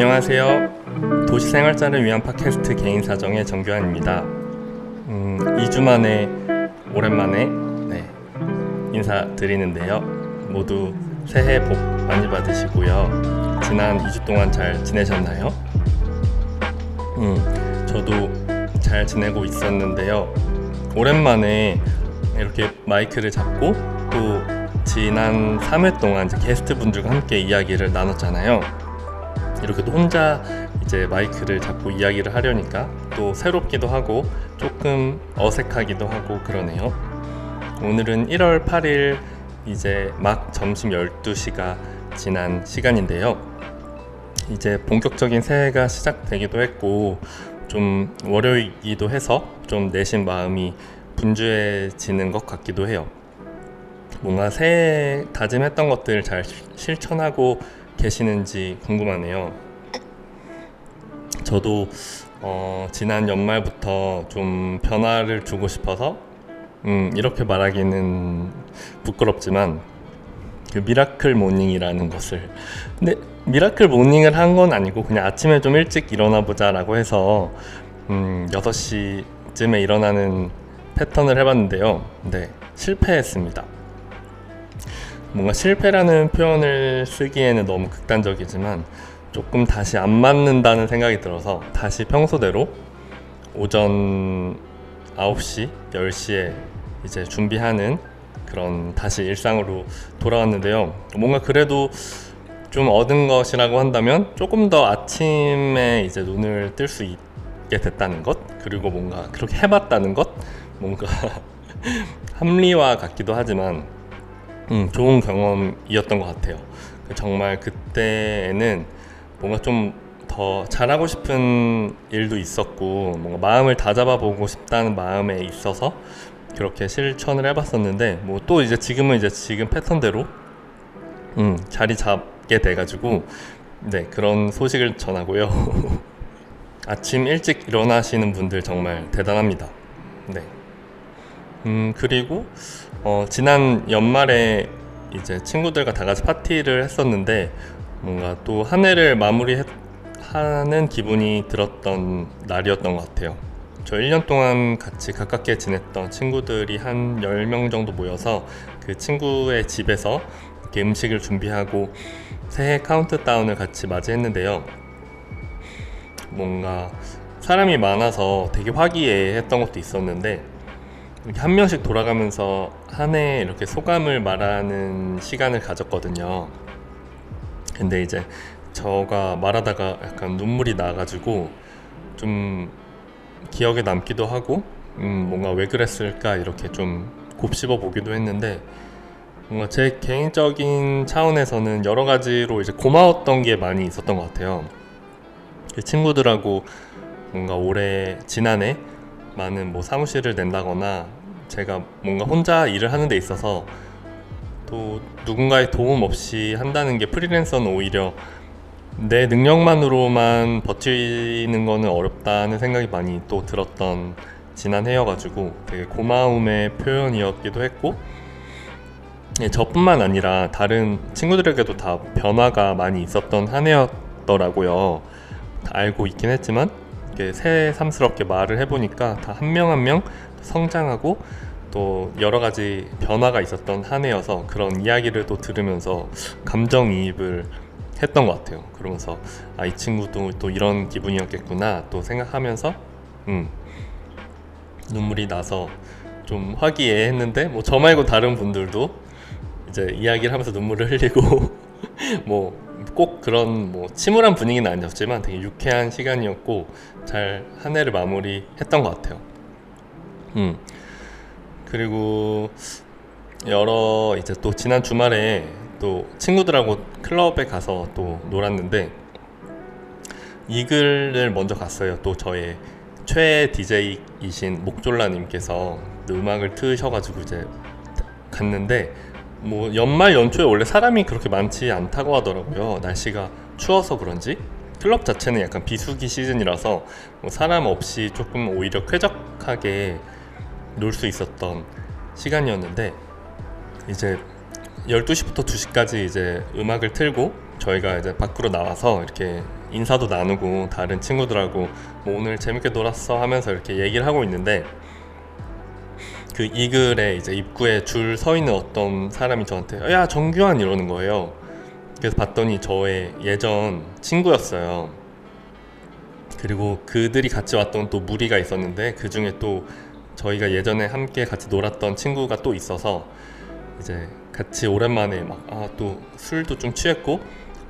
안녕하세요. 도시생활자를 위한 팟캐스트 개인 사정의 정규환입니다. 음, 2주 만에 오랜만에 네, 인사드리는데요. 모두 새해 복 많이 받으시고요. 지난 2주 동안 잘 지내셨나요? 음, 저도 잘 지내고 있었는데요. 오랜만에 이렇게 마이크를 잡고 또 지난 3회 동안 게스트 분들과 함께 이야기를 나눴잖아요. 이렇게 또 혼자 이제 마이크를 잡고 이야기를 하려니까 또 새롭기도 하고 조금 어색하기도 하고 그러네요. 오늘은 1월 8일 이제 막 점심 12시가 지난 시간인데요. 이제 본격적인 새해가 시작되기도 했고 좀 월요일이기도 해서 좀 내심 마음이 분주해지는 것 같기도 해요. 뭔가 새해 다짐했던 것들 잘 실천하고 계시는지 궁금하네요. 저도 어, 지난 연말부터 좀 변화를 주고 싶어서 음, 이렇게 말하기는 부끄럽지만 그 miracle morning이라는 것을 근데 miracle morning을 한 건 아니고 그냥 아침에 좀 일찍 일어나 보자라고 해서 음, 6시쯤에 일어나는 패턴을 해봤는데요. 네, 실패했습니다. 뭔가 실패라는 표현을 쓰기에는 너무 극단적이지만 조금 다시 안 맞는다는 생각이 들어서 다시 평소대로 오전 9시, 10시에 이제 준비하는 그런 다시 일상으로 돌아왔는데요. 뭔가 그래도 좀 얻은 것이라고 한다면 조금 더 아침에 이제 눈을 뜰 수 있게 됐다는 것 그리고 뭔가 그렇게 해봤다는 것 뭔가 합리화 같기도 하지만 음, 좋은 경험이었던 것 같아요. 정말 그때에는 뭔가 좀 더 잘하고 싶은 일도 있었고 뭔가 마음을 다잡아 보고 싶다는 마음에 있어서 그렇게 실천을 해봤었는데 뭐 또 이제 지금은 이제 지금 패턴대로 음, 자리 잡게 돼가지고 네 그런 소식을 전하고요. 아침 일찍 일어나시는 분들 정말 대단합니다. 네. 음 그리고 어, 지난 연말에 이제 친구들과 다 같이 파티를 했었는데 뭔가 또 한 해를 마무리하는 기분이 들었던 날이었던 것 같아요. 저 1년 동안 같이 가깝게 지냈던 친구들이 한 10명 정도 모여서 그 친구의 집에서 이렇게 음식을 준비하고 새해 카운트다운을 같이 맞이했는데요. 뭔가 사람이 많아서 되게 화기애애했던 것도 있었는데 이렇게 한 명씩 돌아가면서 한 해 이렇게 소감을 말하는 시간을 가졌거든요. 근데 이제 저가 말하다가 약간 눈물이 나가지고 좀 기억에 남기도 하고 음 뭔가 왜 그랬을까 이렇게 좀 곱씹어 보기도 했는데 뭔가 제 개인적인 차원에서는 여러 가지로 이제 고마웠던 게 많이 있었던 것 같아요. 친구들하고 뭔가 올해 지난해 많은 뭐 사무실을 낸다거나 제가 뭔가 혼자 일을 하는 데 있어서 또 누군가의 도움 없이 한다는 게 프리랜서는 오히려 내 능력만으로만 버티는 거는 어렵다는 생각이 많이 또 들었던 지난 해여가지고 되게 고마움의 표현이었기도 했고 예, 저뿐만 아니라 다른 친구들에게도 다 변화가 많이 있었던 한 해였더라고요. 알고 있긴 했지만 새삼스럽게 말을 해보니까 다 한 명 한 명 성장하고 또 여러 가지 변화가 있었던 한 해여서 그런 이야기를 또 들으면서 감정이입을 했던 것 같아요. 그러면서 아 이 친구도 또 이런 기분이었겠구나 또 생각하면서 음 눈물이 나서 좀 화기애애했는데 뭐 저 말고 다른 분들도 이제 이야기를 하면서 눈물을 흘리고 뭐 꼭 그런 뭐 침울한 분위기는 아니었지만 되게 유쾌한 시간이었고 잘 한 해를 마무리했던 것 같아요. 음 그리고 여러 이제 또 지난 주말에 또 친구들하고 클럽에 가서 또 놀았는데 이글을 먼저 갔어요. 또 저의 최애 DJ이신 목졸라님께서 음악을 트셔가지고 이제 갔는데 뭐 연말 연초에 원래 사람이 그렇게 많지 않다고 하더라고요. 날씨가 추워서 그런지 클럽 자체는 약간 비수기 시즌이라서 뭐 사람 없이 조금 오히려 쾌적하게 놀 수 있었던 시간이었는데 이제 12시부터 2시까지 이제 음악을 틀고 저희가 이제 밖으로 나와서 이렇게 인사도 나누고 다른 친구들하고 뭐 오늘 재밌게 놀았어 하면서 이렇게 얘기를 하고 있는데 그 이글에 이제 입구에 줄 서 있는 어떤 사람이 저한테 야 정규환 이러는 거예요. 그래서 봤더니 저의 예전 친구였어요. 그리고 그들이 같이 왔던 또 무리가 있었는데 그 중에 또 저희가 예전에 함께 같이 놀았던 친구가 또 있어서 이제 같이 오랜만에 막 아 또 술도 좀 취했고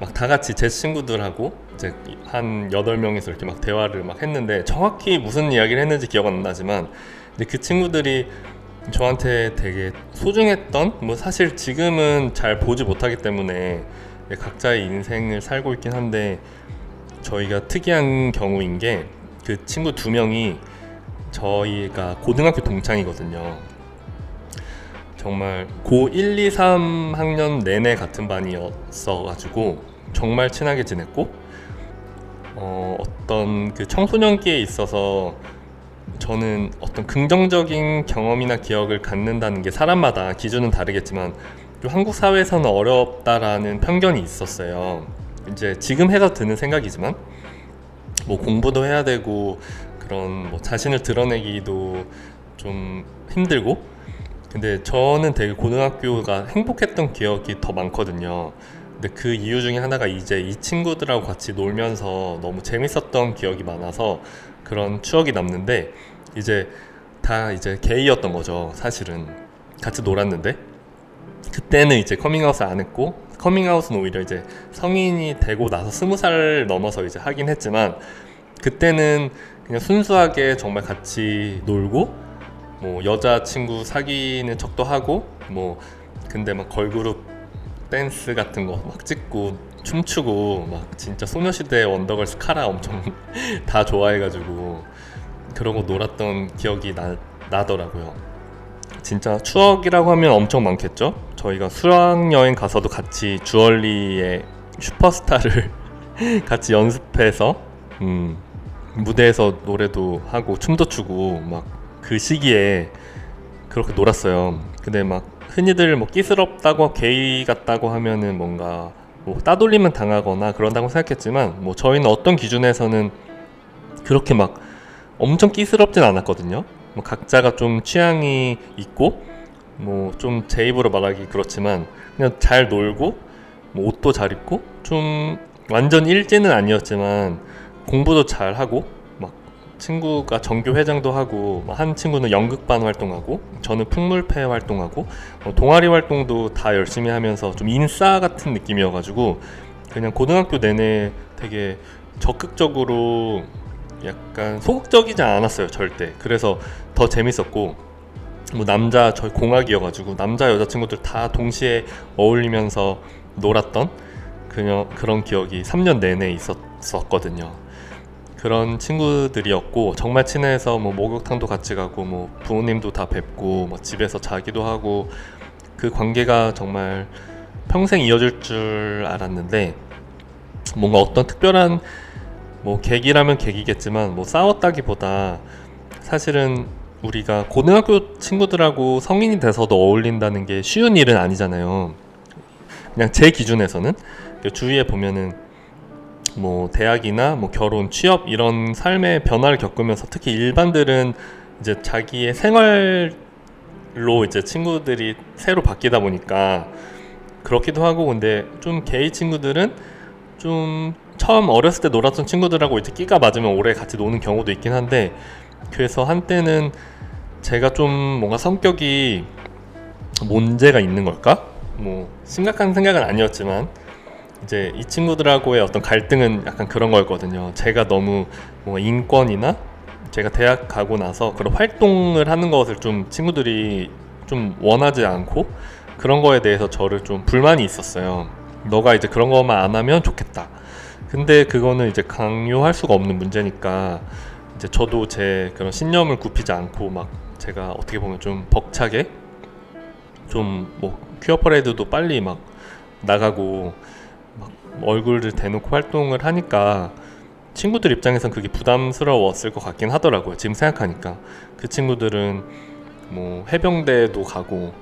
막 다 같이 제 친구들하고 이제 한 여덟 명이서 이렇게 막 대화를 막 했는데 정확히 무슨 이야기를 했는지 기억은 안 나지만 근데 그 친구들이 저한테 되게 소중했던 뭐 사실 지금은 잘 보지 못하기 때문에 각자의 인생을 살고 있긴 한데 저희가 특이한 경우인 게 그 친구 두 명이 저희가 고등학교 동창이거든요. 정말 고 1, 2, 3학년 내내 같은 반이었어가지고 정말 친하게 지냈고 어, 어떤 그 청소년기에 있어서 저는 어떤 긍정적인 경험이나 기억을 갖는다는 게 사람마다 기준은 다르겠지만 좀 한국 사회에서는 어렵다라는 편견이 있었어요. 이제 지금 해서 드는 생각이지만 뭐 공부도 해야 되고 그런 뭐 자신을 드러내기도 좀 힘들고 근데 저는 되게 고등학교가 행복했던 기억이 더 많거든요. 근데 그 이유 중에 하나가 이제 이 친구들하고 같이 놀면서 너무 재밌었던 기억이 많아서 그런 추억이 남는데 이제 다 이제 게이였던 거죠. 사실은 같이 놀았는데 그때는 이제 커밍아웃을 안 했고 커밍아웃은 오히려 이제 성인이 되고 나서 스무 살 넘어서 이제 하긴 했지만 그때는 그냥 순수하게 정말 같이 놀고 뭐 여자친구 사귀는 척도 하고 뭐 근데 막 걸그룹 댄스 같은 거 막 찍고 춤추고 막 진짜 소녀시대 원더걸스 카라 엄청 다 좋아해가지고 그러고 놀았던 기억이 나, 나더라고요. 진짜 추억이라고 하면 엄청 많겠죠? 저희가 수학여행 가서도 같이 주얼리의 슈퍼스타를 같이 연습해서 음, 무대에서 노래도 하고 춤도 추고 막 그 시기에 그렇게 놀았어요. 근데 막 흔히들 뭐 끼스럽다고 게이 같다고 하면은 뭔가 뭐 따돌림은 당하거나 그런다고 생각했지만 뭐 저희는 어떤 기준에서는 그렇게 막 엄청 끼스럽진 않았거든요. 뭐 각자가 좀 취향이 있고 뭐 좀 제 입으로 말하기 그렇지만 그냥 잘 놀고 뭐 옷도 잘 입고 좀 완전 일제는 아니었지만 공부도 잘 하고 친구가 정교 회장도 하고 뭐한 친구는 연극반 활동하고 저는 풍물패 활동하고 뭐 동아리 활동도 다 열심히 하면서 좀 인싸 같은 느낌이어가지고 그냥 고등학교 내내 되게 적극적으로 약간 소극적이지 않았어요 절대 그래서 더 재밌었고 뭐 남자 저희 공학이어가지고 남자 여자 친구들 다 동시에 어울리면서 놀았던 그냥 그런 기억이 3년 내내 있었었거든요. 그런 친구들이었고 정말 친해서 뭐 목욕탕도 같이 가고 뭐 부모님도 다 뵙고 뭐 집에서 자기도 하고 그 관계가 정말 평생 이어질 줄 알았는데 뭔가 어떤 특별한 뭐 계기라면 계기겠지만 뭐 싸웠다기보다 사실은 우리가 고등학교 친구들하고 성인이 돼서도 어울린다는 게 쉬운 일은 아니잖아요. 그냥 제 기준에서는 그 주위에 보면은 뭐 대학이나 뭐 결혼, 취업 이런 삶의 변화를 겪으면서 특히 일반들은 이제 자기의 생활로 이제 친구들이 새로 바뀌다 보니까 그렇기도 하고 근데 좀 게이 친구들은 좀 처음 어렸을 때 놀았던 친구들하고 이제 끼가 맞으면 오래 같이 노는 경우도 있긴 한데 그래서 한때는 제가 좀 뭔가 성격이 문제가 있는 걸까? 뭐 심각한 생각은 아니었지만 이제 이 친구들하고의 어떤 갈등은 약간 그런 거였거든요. 제가 너무 뭐 인권이나 제가 대학 가고 나서 그런 활동을 하는 것을 좀 친구들이 좀 원하지 않고 그런 거에 대해서 저를 좀 불만이 있었어요. 너가 이제 그런 것만 안 하면 좋겠다. 근데 그거는 이제 강요할 수가 없는 문제니까 이제 저도 제 그런 신념을 굽히지 않고 막 제가 어떻게 보면 좀 벅차게 좀 뭐 퀴어 퍼레이드도 빨리 막 나가고 얼굴을 대놓고 활동을 하니까 친구들 입장에선 그게 부담스러웠을 것 같긴 하더라고요. 지금 생각하니까 그 친구들은 뭐 해병대도 가고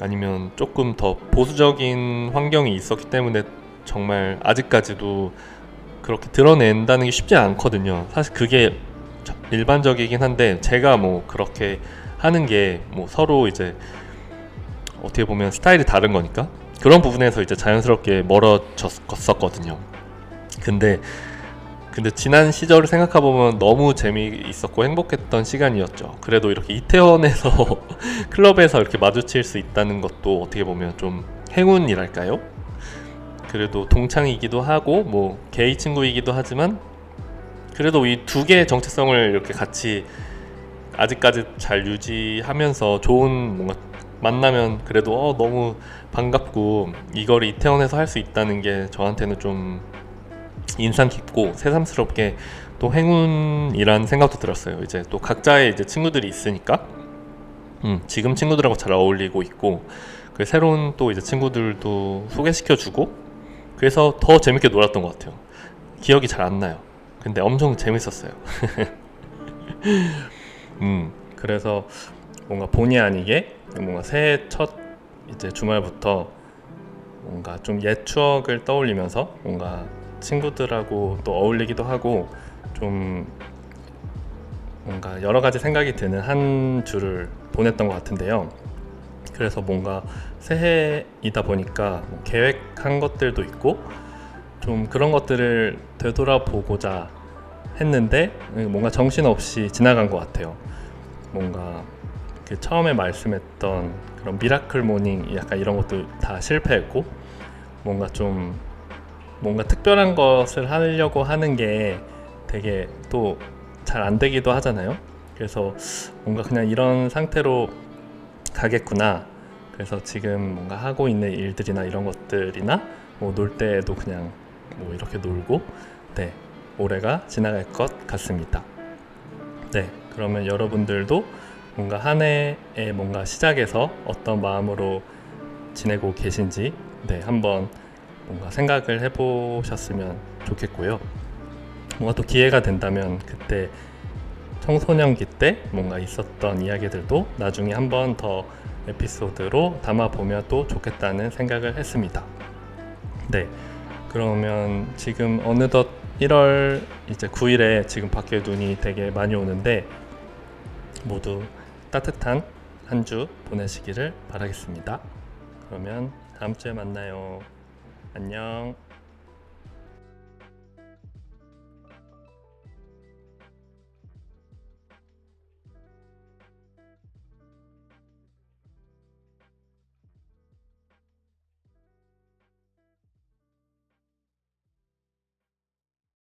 아니면 조금 더 보수적인 환경이 있었기 때문에 정말 아직까지도 그렇게 드러낸다는 게 쉽지 않거든요. 사실 그게 일반적이긴 한데 제가 뭐 그렇게 하는 게 뭐 서로 이제 어떻게 보면 스타일이 다른 거니까 그런 부분에서 이제 자연스럽게 멀어졌었거든요. 근데 근데 지난 시절을 생각해 보면 너무 재미있었고 행복했던 시간이었죠. 그래도 이렇게 이태원에서 클럽에서 이렇게 마주칠 수 있다는 것도 어떻게 보면 좀 행운이랄까요? 그래도 동창이기도 하고 뭐 게이 친구이기도 하지만 그래도 이 두 개의 정체성을 이렇게 같이 아직까지 잘 유지하면서 좋은 뭔가 만나면 그래도 어 너무 반갑고 이걸 이태원에서 할 수 있다는 게 저한테는 좀 인상 깊고 새삼스럽게 또 행운이라는 생각도 들었어요. 이제 또 각자의 이제 친구들이 있으니까 음, 지금 친구들하고 잘 어울리고 있고 그 새로운 또 이제 친구들도 소개시켜주고 그래서 더 재밌게 놀았던 것 같아요. 기억이 잘 안 나요. 근데 엄청 재밌었어요. 음, 그래서 뭔가 본의 아니게 뭔가 새해 첫 이제 주말부터 뭔가 좀 옛 추억을 떠올리면서 뭔가 친구들하고 또 어울리기도 하고 좀 뭔가 여러 가지 생각이 드는 한 주를 보냈던 것 같은데요. 그래서 뭔가 새해이다 보니까 뭐 계획한 것들도 있고 좀 그런 것들을 되돌아보고자 했는데 뭔가 정신없이 지나간 것 같아요. 뭔가 그 처음에 말씀했던 그런 miracle morning 약간 이런 것도 다 실패했고 뭔가 좀 뭔가 특별한 것을 하려고 하는 게 되게 또 잘 안 되기도 하잖아요. 그래서 뭔가 그냥 이런 상태로 가겠구나. 그래서 지금 뭔가 하고 있는 일들이나 이런 것들이나 뭐 놀 때에도 그냥 뭐 이렇게 놀고 네 올해가 지나갈 것 같습니다. 네 그러면 여러분들도 뭔가 한 해의 뭔가 시작에서 어떤 마음으로 지내고 계신지 네 한번 뭔가 생각을 해보셨으면 좋겠고요. 뭔가 또 기회가 된다면 그때 청소년기 때 뭔가 있었던 이야기들도 나중에 한번 더 에피소드로 담아보면 또 좋겠다는 생각을 했습니다. 네. 그러면 지금 어느덧 1월 이제 9일에 지금 밖에 눈이 되게 많이 오는데 모두 따뜻한 한 주 보내시기를 바라겠습니다. 그러면 다음 주에 만나요. 안녕.